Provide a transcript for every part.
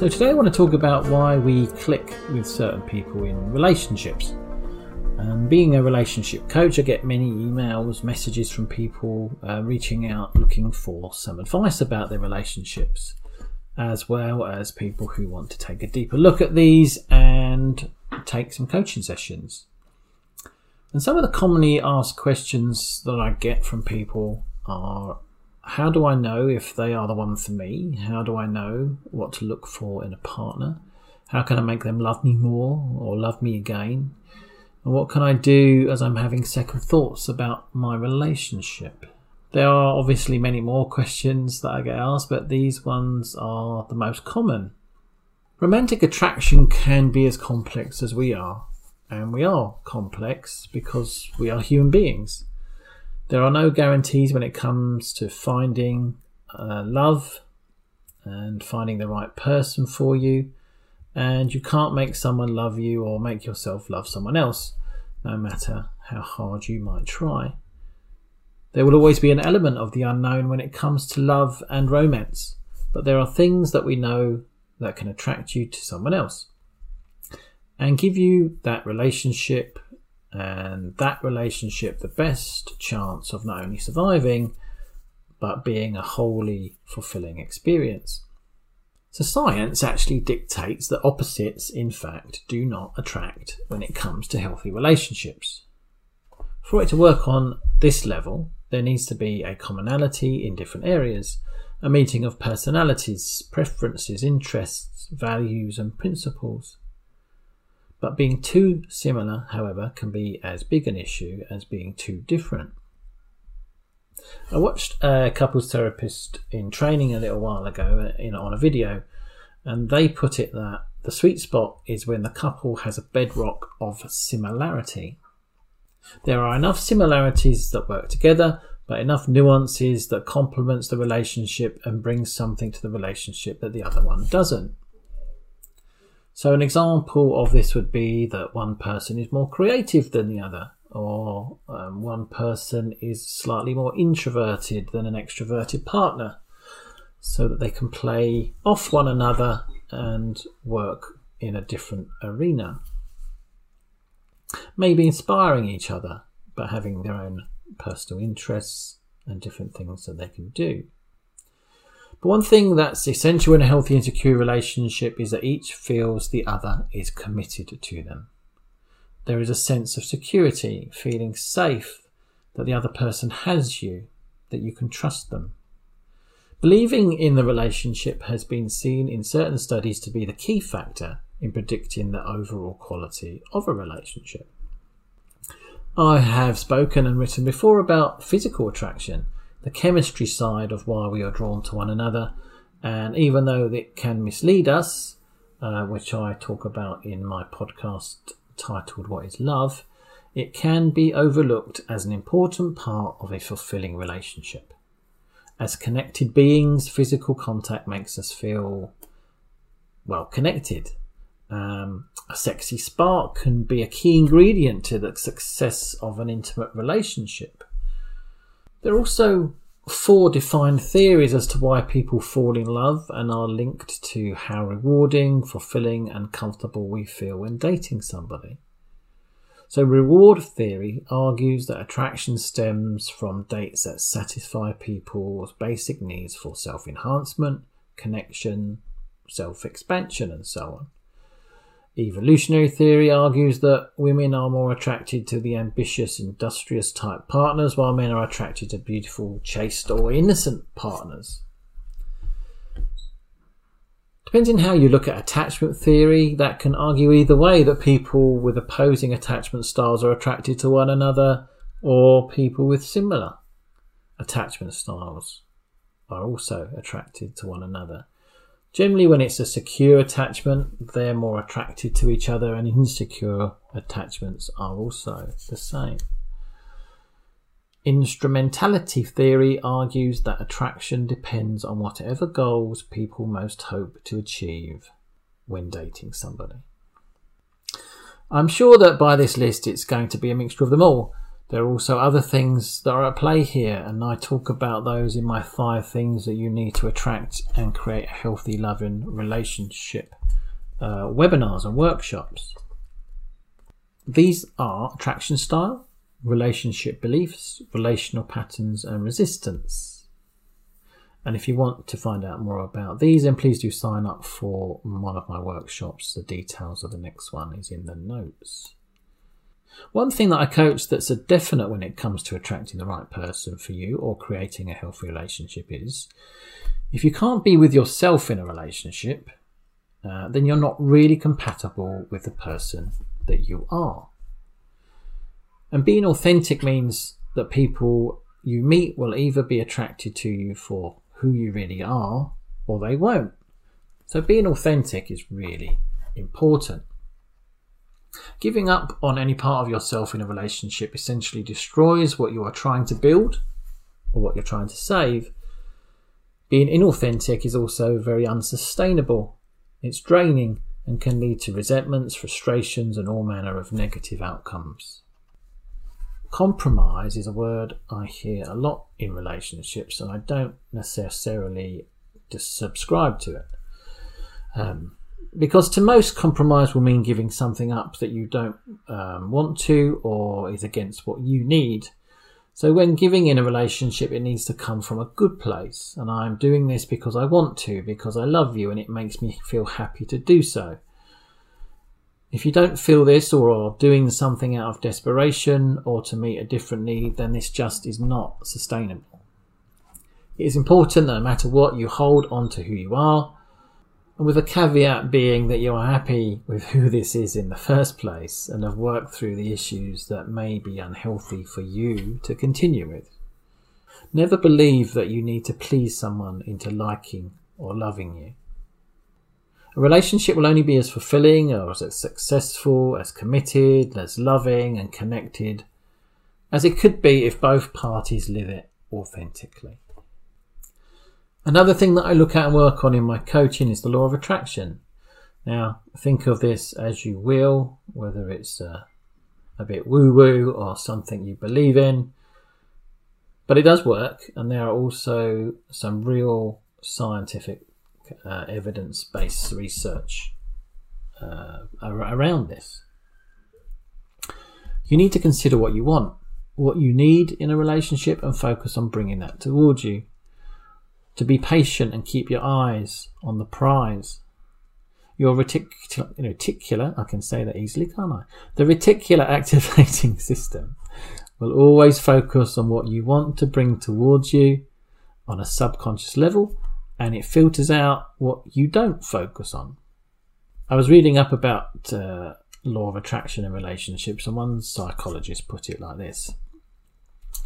So today I want to talk about why we click with certain people in relationships. Um, being a relationship coach, I get many emails, messages from people uh, reaching out looking for some advice about their relationships, as well as people who want to take a deeper look at these and take some coaching sessions. And some of the commonly asked questions that I get from people are how do I know if they are the one for me? How do I know what to look for in a partner? How can I make them love me more or love me again? And what can I do as I'm having second thoughts about my relationship? There are obviously many more questions that I get asked, but these ones are the most common. Romantic attraction can be as complex as we are, and we are complex because we are human beings. There are no guarantees when it comes to finding uh, love and finding the right person for you. And you can't make someone love you or make yourself love someone else, no matter how hard you might try. There will always be an element of the unknown when it comes to love and romance, but there are things that we know that can attract you to someone else and give you that relationship and that relationship the best chance of not only surviving but being a wholly fulfilling experience. So, science actually dictates that opposites, in fact, do not attract when it comes to healthy relationships. For it to work on this level, there needs to be a commonality in different areas, a meeting of personalities, preferences, interests, values, and principles. But being too similar, however, can be as big an issue as being too different. I watched a couples therapist in training a little while ago uh, in, on a video, and they put it that the sweet spot is when the couple has a bedrock of similarity. There are enough similarities that work together, but enough nuances that complements the relationship and brings something to the relationship that the other one doesn't. So, an example of this would be that one person is more creative than the other, or um, one person is slightly more introverted than an extroverted partner, so that they can play off one another and work in a different arena. Maybe inspiring each other, but having their own personal interests and different things that they can do. But one thing that's essential in a healthy and secure relationship is that each feels the other is committed to them. There is a sense of security, feeling safe that the other person has you, that you can trust them. Believing in the relationship has been seen in certain studies to be the key factor in predicting the overall quality of a relationship. I have spoken and written before about physical attraction the chemistry side of why we are drawn to one another. And even though it can mislead us, uh, which I talk about in my podcast titled What is Love, it can be overlooked as an important part of a fulfilling relationship. As connected beings, physical contact makes us feel well connected. Um, a sexy spark can be a key ingredient to the success of an intimate relationship. There are also four defined theories as to why people fall in love and are linked to how rewarding, fulfilling, and comfortable we feel when dating somebody. So, reward theory argues that attraction stems from dates that satisfy people's basic needs for self enhancement, connection, self expansion, and so on. Evolutionary theory argues that women are more attracted to the ambitious, industrious type partners, while men are attracted to beautiful, chaste, or innocent partners. Depending on how you look at attachment theory, that can argue either way that people with opposing attachment styles are attracted to one another, or people with similar attachment styles are also attracted to one another. Generally, when it's a secure attachment, they're more attracted to each other, and insecure attachments are also the same. Instrumentality theory argues that attraction depends on whatever goals people most hope to achieve when dating somebody. I'm sure that by this list it's going to be a mixture of them all. There are also other things that are at play here, and I talk about those in my five things that you need to attract and create a healthy, loving relationship uh, webinars and workshops. These are attraction style, relationship beliefs, relational patterns, and resistance. And if you want to find out more about these, then please do sign up for one of my workshops. The details of the next one is in the notes. One thing that I coach that's a definite when it comes to attracting the right person for you or creating a healthy relationship is if you can't be with yourself in a relationship, uh, then you're not really compatible with the person that you are. And being authentic means that people you meet will either be attracted to you for who you really are or they won't. So being authentic is really important. Giving up on any part of yourself in a relationship essentially destroys what you are trying to build or what you're trying to save. Being inauthentic is also very unsustainable. It's draining and can lead to resentments, frustrations, and all manner of negative outcomes. Compromise is a word I hear a lot in relationships, and I don't necessarily subscribe to it. Um, because to most, compromise will mean giving something up that you don't um, want to or is against what you need. So, when giving in a relationship, it needs to come from a good place. And I'm doing this because I want to, because I love you, and it makes me feel happy to do so. If you don't feel this or are doing something out of desperation or to meet a different need, then this just is not sustainable. It is important that no matter what, you hold on to who you are, and with a caveat being that you are happy with who this is in the first place and have worked through the issues that may be unhealthy for you to continue with. Never believe that you need to please someone into liking or loving you. A relationship will only be as fulfilling or as successful, as committed, as loving and connected as it could be if both parties live it authentically. Another thing that I look at and work on in my coaching is the law of attraction. Now, think of this as you will, whether it's uh, a bit woo woo or something you believe in. But it does work, and there are also some real scientific uh, evidence based research uh, around this. You need to consider what you want, what you need in a relationship, and focus on bringing that towards you. To be patient and keep your eyes on the prize. Your reticular, reticular, I can say that easily, can't I? The reticular activating system will always focus on what you want to bring towards you on a subconscious level and it filters out what you don't focus on. I was reading up about uh, law of attraction in relationships, and one psychologist put it like this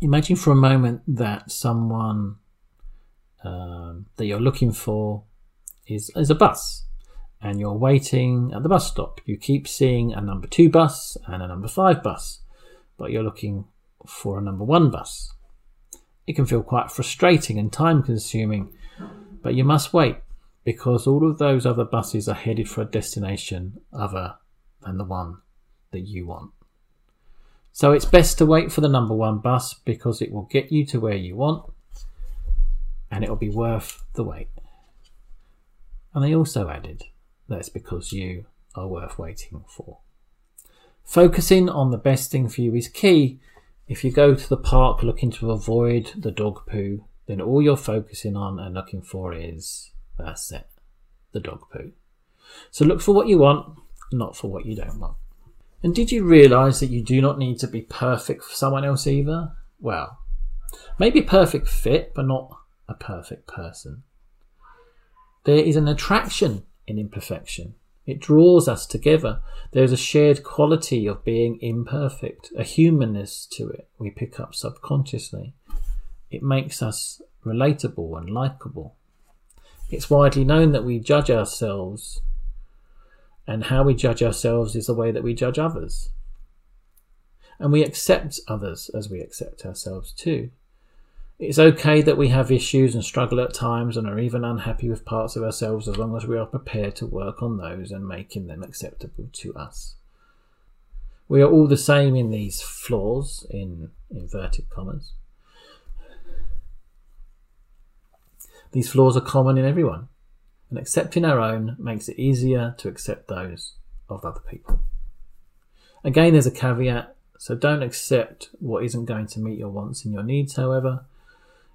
Imagine for a moment that someone um, that you're looking for is, is a bus, and you're waiting at the bus stop. You keep seeing a number two bus and a number five bus, but you're looking for a number one bus. It can feel quite frustrating and time consuming but you must wait because all of those other buses are headed for a destination other than the one that you want. So it's best to wait for the number one bus because it will get you to where you want and it will be worth the wait. And they also added that's because you are worth waiting for. Focusing on the best thing for you is key. If you go to the park looking to avoid the dog poo, then all you're focusing on and looking for is that's it, the dog poo. So look for what you want, not for what you don't want. And did you realize that you do not need to be perfect for someone else either? Well, maybe perfect fit, but not a perfect person. There is an attraction in imperfection. It draws us together. There is a shared quality of being imperfect, a humanness to it we pick up subconsciously. It makes us relatable and likable. It's widely known that we judge ourselves, and how we judge ourselves is the way that we judge others. And we accept others as we accept ourselves too. It's okay that we have issues and struggle at times and are even unhappy with parts of ourselves as long as we are prepared to work on those and making them acceptable to us. We are all the same in these flaws, in inverted commas. These flaws are common in everyone, and accepting our own makes it easier to accept those of other people. Again, there's a caveat, so don't accept what isn't going to meet your wants and your needs, however.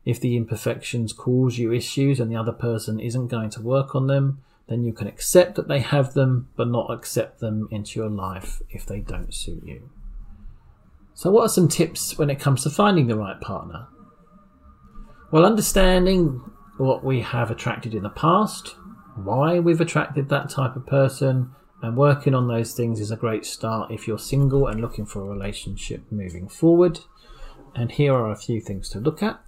If the imperfections cause you issues and the other person isn't going to work on them, then you can accept that they have them, but not accept them into your life if they don't suit you. So, what are some tips when it comes to finding the right partner? Well, understanding what we have attracted in the past, why we've attracted that type of person, and working on those things is a great start if you're single and looking for a relationship moving forward. And here are a few things to look at.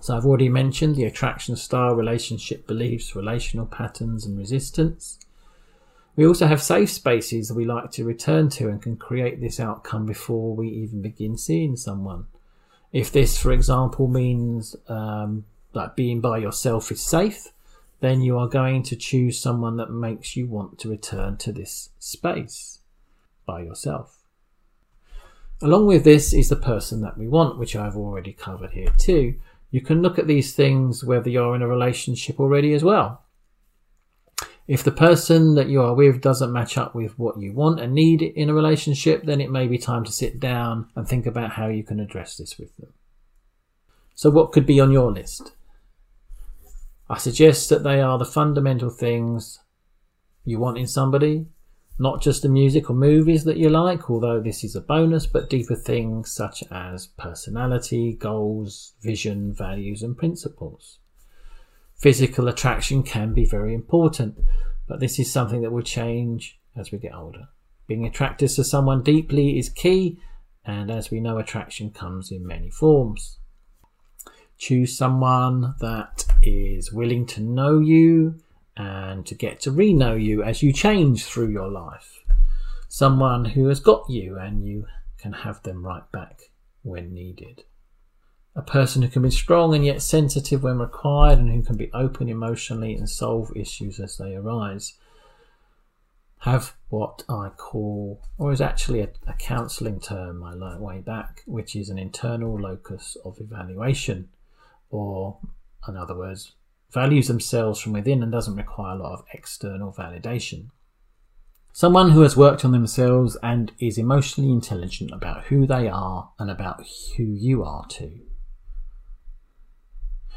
So, I've already mentioned the attraction style, relationship beliefs, relational patterns, and resistance. We also have safe spaces that we like to return to and can create this outcome before we even begin seeing someone. If this, for example, means um, that being by yourself is safe, then you are going to choose someone that makes you want to return to this space by yourself. Along with this is the person that we want, which I've already covered here too. You can look at these things whether you're in a relationship already as well. If the person that you are with doesn't match up with what you want and need in a relationship, then it may be time to sit down and think about how you can address this with them. So, what could be on your list? I suggest that they are the fundamental things you want in somebody, not just the music or movies that you like, although this is a bonus, but deeper things such as personality, goals, vision, values, and principles. Physical attraction can be very important, but this is something that will change as we get older. Being attracted to someone deeply is key, and as we know, attraction comes in many forms. Choose someone that is willing to know you and to get to re know you as you change through your life. Someone who has got you and you can have them right back when needed. A person who can be strong and yet sensitive when required and who can be open emotionally and solve issues as they arise. Have what I call, or is actually a, a counselling term I learned way back, which is an internal locus of evaluation or in other words, values themselves from within and doesn't require a lot of external validation. Someone who has worked on themselves and is emotionally intelligent about who they are and about who you are too.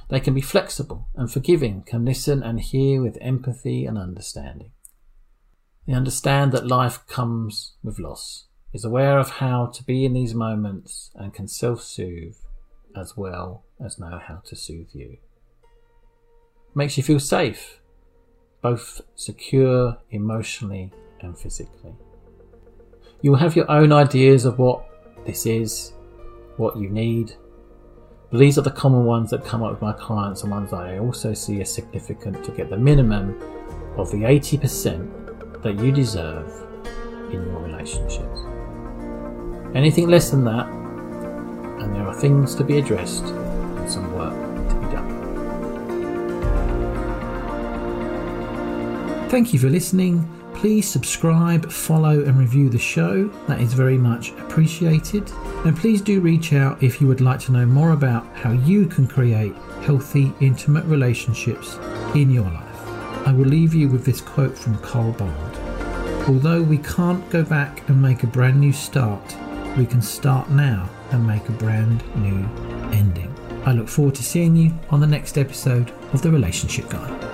They can be flexible and forgiving, can listen and hear with empathy and understanding. They understand that life comes with loss, is aware of how to be in these moments, and can self soothe as well as know how to soothe you. Makes you feel safe, both secure emotionally and physically. You will have your own ideas of what this is, what you need. But these are the common ones that come up with my clients and ones I also see as significant to get the minimum of the 80% that you deserve in your relationships. Anything less than that, and there are things to be addressed and some work Thank you for listening. Please subscribe, follow, and review the show. That is very much appreciated. And please do reach out if you would like to know more about how you can create healthy, intimate relationships in your life. I will leave you with this quote from Carl Bard Although we can't go back and make a brand new start, we can start now and make a brand new ending. I look forward to seeing you on the next episode of The Relationship Guy.